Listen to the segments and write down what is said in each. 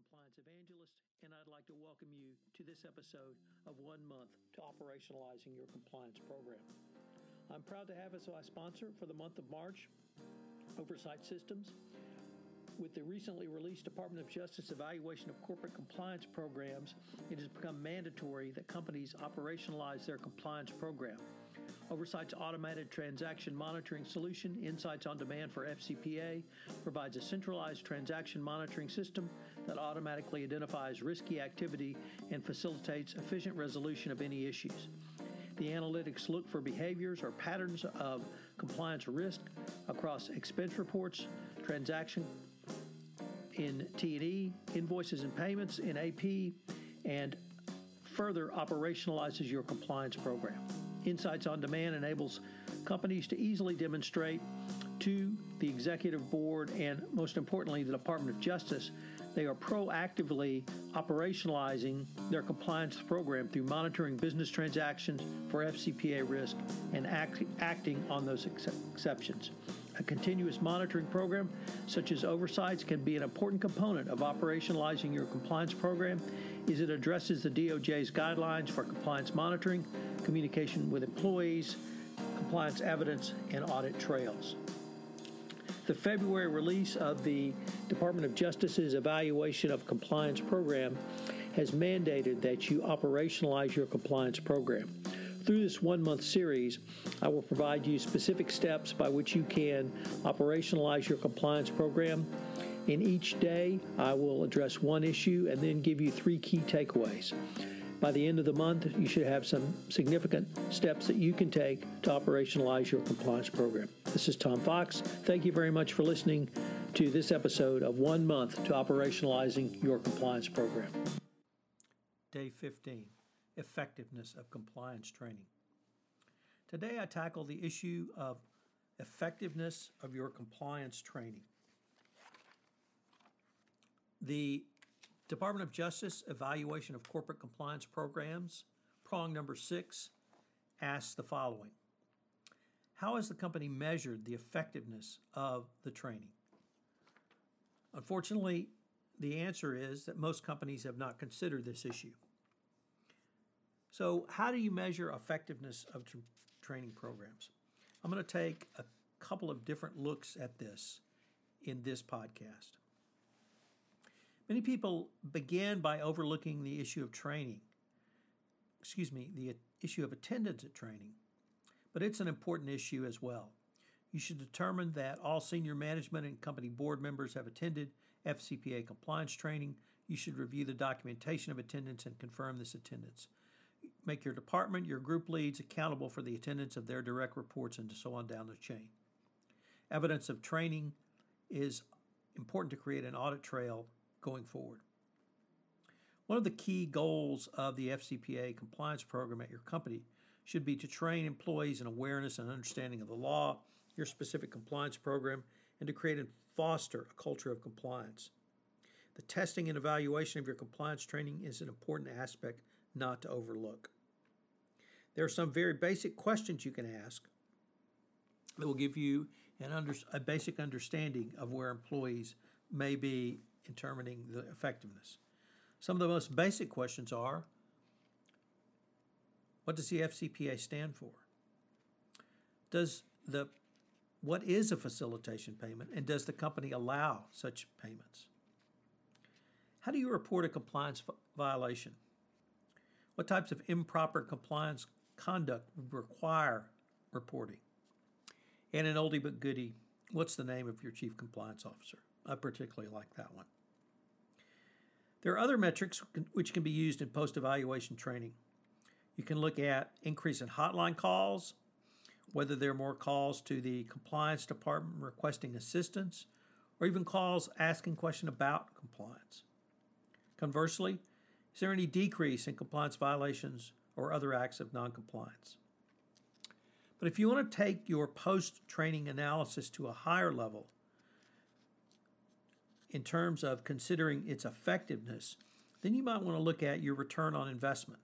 Compliance Evangelist, and I'd like to welcome you to this episode of One Month to Operationalizing Your Compliance Program. I'm proud to have as my sponsor for the month of March Oversight Systems. With the recently released Department of Justice evaluation of corporate compliance programs, it has become mandatory that companies operationalize their compliance program. Oversight's automated transaction monitoring solution, Insights on Demand for FCPA, provides a centralized transaction monitoring system that automatically identifies risky activity and facilitates efficient resolution of any issues. The analytics look for behaviors or patterns of compliance risk across expense reports, transaction in T&E, invoices and payments in AP, and further operationalizes your compliance program. Insights on Demand enables companies to easily demonstrate to the executive board and, most importantly, the Department of Justice they are proactively operationalizing their compliance program through monitoring business transactions for FCPA risk and act, acting on those ex- exceptions. A continuous monitoring program, such as Oversight's, can be an important component of operationalizing your compliance program as it addresses the DOJ's guidelines for compliance monitoring communication with employees, compliance evidence, and audit trails. The February release of the Department of Justice's evaluation of compliance program has mandated that you operationalize your compliance program. Through this one month series, I will provide you specific steps by which you can operationalize your compliance program. In each day, I will address one issue and then give you three key takeaways. By the end of the month, you should have some significant steps that you can take to operationalize your compliance program. This is Tom Fox. Thank you very much for listening to this episode of One Month to Operationalizing Your Compliance Program. Day 15 Effectiveness of Compliance Training. Today I tackle the issue of effectiveness of your compliance training. The Department of Justice evaluation of corporate compliance programs, prong number six, asks the following How has the company measured the effectiveness of the training? Unfortunately, the answer is that most companies have not considered this issue. So, how do you measure effectiveness of tra- training programs? I'm going to take a couple of different looks at this in this podcast. Many people begin by overlooking the issue of training, excuse me, the issue of attendance at training, but it's an important issue as well. You should determine that all senior management and company board members have attended FCPA compliance training. You should review the documentation of attendance and confirm this attendance. Make your department, your group leads accountable for the attendance of their direct reports and so on down the chain. Evidence of training is important to create an audit trail going forward. One of the key goals of the FCPA compliance program at your company should be to train employees in awareness and understanding of the law, your specific compliance program, and to create and foster a culture of compliance. The testing and evaluation of your compliance training is an important aspect not to overlook. There are some very basic questions you can ask that will give you an under, a basic understanding of where employees may be determining the effectiveness. Some of the most basic questions are what does the FCPA stand for? Does the what is a facilitation payment and does the company allow such payments? How do you report a compliance violation? What types of improper compliance conduct would require reporting? And an oldie but goodie, what's the name of your chief compliance officer? I particularly like that one. There are other metrics which can be used in post evaluation training. You can look at increase in hotline calls, whether there are more calls to the compliance department requesting assistance, or even calls asking questions about compliance. Conversely, is there any decrease in compliance violations or other acts of noncompliance? But if you want to take your post training analysis to a higher level, in terms of considering its effectiveness, then you might want to look at your return on investment.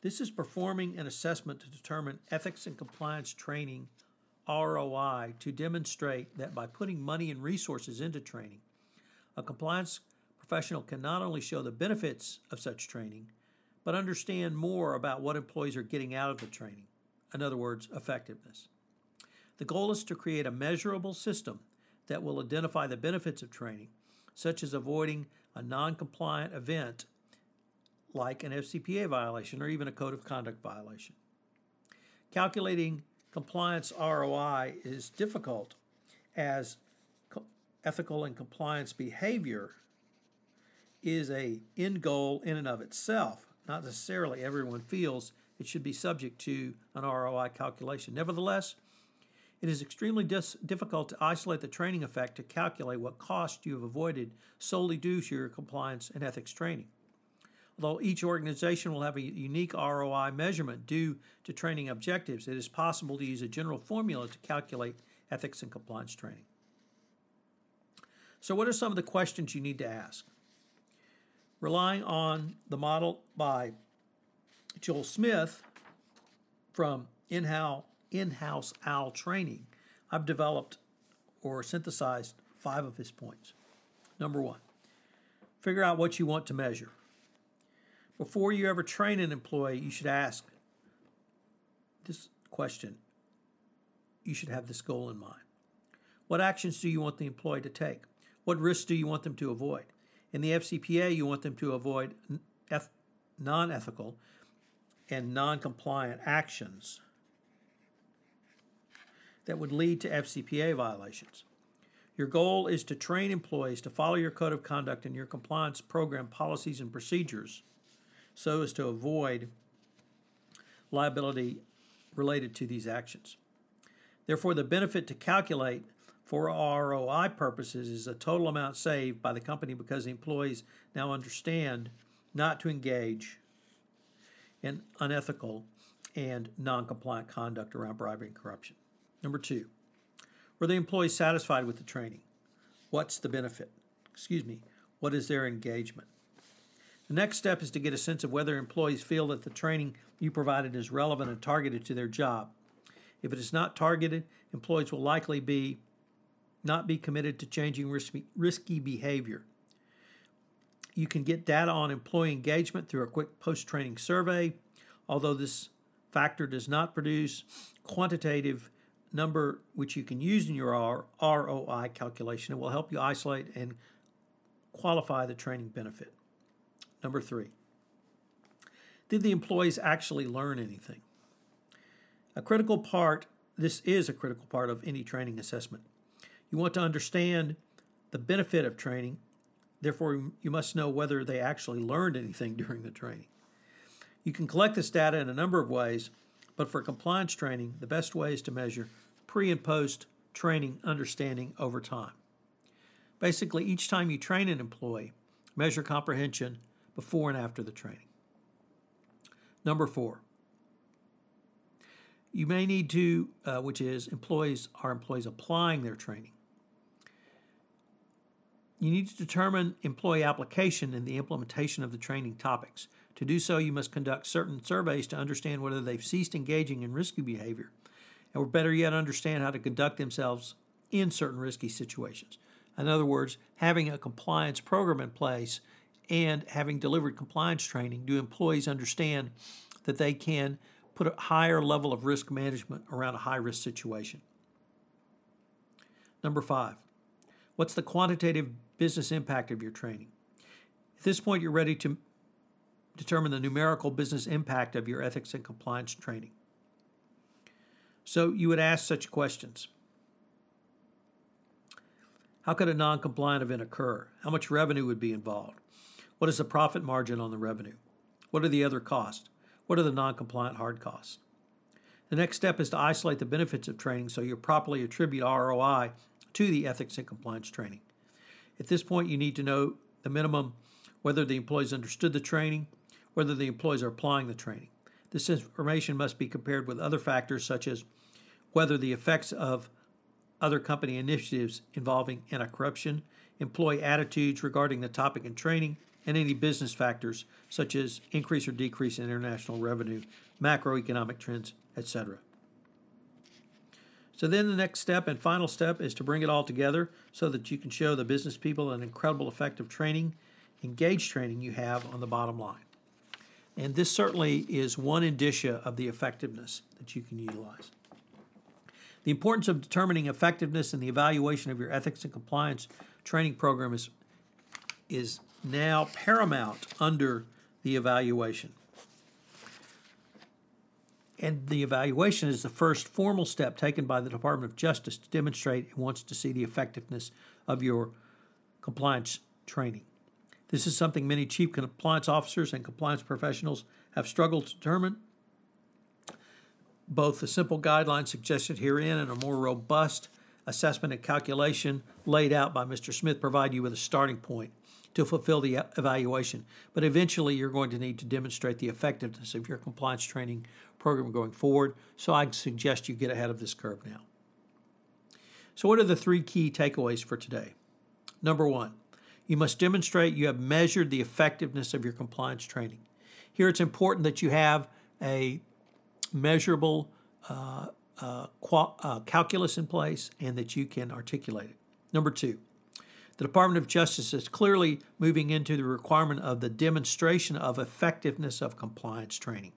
This is performing an assessment to determine ethics and compliance training ROI to demonstrate that by putting money and resources into training, A compliance professional can not only show the benefits of such training, but understand more about what employees are getting out of the training. In other words, effectiveness. The goal is to create a measurable system that will identify the benefits of training, such as avoiding a non compliant event like an FCPA violation or even a code of conduct violation. Calculating compliance ROI is difficult as ethical and compliance behavior is a end goal in and of itself. Not necessarily everyone feels it should be subject to an ROI calculation. Nevertheless, it is extremely dis- difficult to isolate the training effect to calculate what cost you have avoided solely due to your compliance and ethics training. Although each organization will have a unique ROI measurement due to training objectives, it is possible to use a general formula to calculate ethics and compliance training. So, what are some of the questions you need to ask? Relying on the model by Joel Smith from in-house, OWL training, I've developed or synthesized five of his points. Number one, figure out what you want to measure. Before you ever train an employee, you should ask this question. You should have this goal in mind. What actions do you want the employee to take? What risks do you want them to avoid? In the FCPA, you want them to avoid non ethical and non compliant actions that would lead to FCPA violations. Your goal is to train employees to follow your code of conduct and your compliance program policies and procedures so as to avoid liability related to these actions. Therefore, the benefit to calculate for ROI purposes is the total amount saved by the company because the employees now understand not to engage in unethical and non compliant conduct around bribery and corruption. Number two, were the employees satisfied with the training? What's the benefit? Excuse me, what is their engagement? The next step is to get a sense of whether employees feel that the training you provided is relevant and targeted to their job. If it is not targeted, employees will likely be not be committed to changing risky, behavior. You can get data on employee engagement through a quick post training survey, although this factor does not produce quantitative number which you can use in your ROI calculation. It will help you isolate and qualify the training benefit. Number three, did the employees actually learn anything? A critical part, this is a critical part of any training assessment. You want to understand the benefit of training, therefore, you must know whether they actually learned anything during the training. You can collect this data in a number of ways, but for compliance training, the best way is to measure pre and post training understanding over time. Basically, each time you train an employee, measure comprehension before and after the training. Number four, you may need to, uh, which is employees are employees applying their training. You need to determine employee application in the implementation of the training topics. To do so, you must conduct certain surveys to understand whether they've ceased engaging in risky behavior, and or better yet, understand how to conduct themselves in certain risky situations. In other words, having a compliance program in place and having delivered compliance training, do employees understand that they can put a higher level of risk management around a high risk situation? Number five, what's the quantitative business impact of your training. At this point, you're ready to determine the numerical business impact of your ethics and compliance training. So you would ask such questions How could a non compliant event occur? How much revenue would be involved? What is the profit margin on the revenue? What are the other costs? What are the non compliant hard costs? The next step is to isolate the benefits of training so you properly attribute ROI to the ethics and compliance training. At this point, you need to know the minimum whether the employees understood the training, whether the employees are applying the training. This information must be compared with other factors such as whether the effects of other company initiatives involving anti corruption, employee attitudes regarding the topic and training, and any business factors such as increase or decrease in international revenue, macroeconomic trends, etc. So then the next step and final step is to bring it all together so that you can show the business people an incredible effective training, engaged training you have on the bottom line. And this certainly is one indicia of the effectiveness that you can utilize. The importance of determining effectiveness in the evaluation of your ethics and compliance training program is, is now paramount under the evaluation. And the evaluation is the first formal step taken by the Department of Justice to demonstrate it wants to see the effectiveness of your compliance training. This is something many chief compliance officers and compliance professionals have struggled to determine. Both the simple guidelines suggested herein and a more robust assessment and calculation laid out by Mr. Smith provide you with a starting point to fulfill the evaluation. But eventually, you're going to need to demonstrate the effectiveness of your compliance training program going forward. So I suggest you get ahead of this curve now. So, what are the three key takeaways for today? Number one, you must demonstrate you have measured the effectiveness of your compliance training. Here, it's important that you have a measurable uh, uh, qual- uh, calculus in place and that you can articulate it. Number two, the Department of Justice is clearly moving into the requirement of the demonstration of effectiveness of compliance training.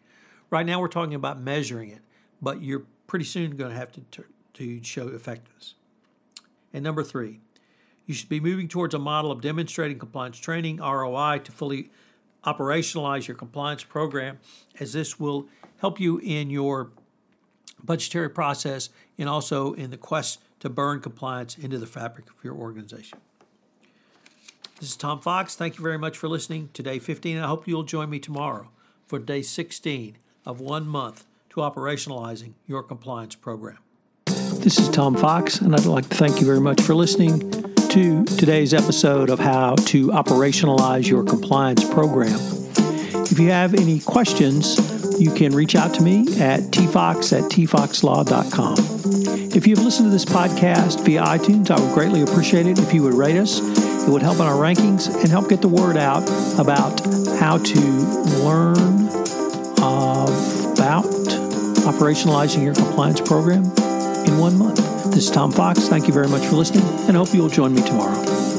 Right now, we're talking about measuring it, but you're pretty soon going to have to, to show effectiveness. And number three, you should be moving towards a model of demonstrating compliance training, ROI, to fully operationalize your compliance program, as this will help you in your budgetary process and also in the quest to burn compliance into the fabric of your organization. This is Tom Fox. Thank you very much for listening to day 15. I hope you'll join me tomorrow for day 16 of one month to operationalizing your compliance program. This is Tom Fox, and I'd like to thank you very much for listening to today's episode of How to Operationalize Your Compliance Program. If you have any questions, you can reach out to me at tfox at tfoxlaw.com. If you've listened to this podcast via iTunes, I would greatly appreciate it if you would rate us it would help in our rankings and help get the word out about how to learn about operationalizing your compliance program in one month. This is Tom Fox. Thank you very much for listening, and I hope you'll join me tomorrow.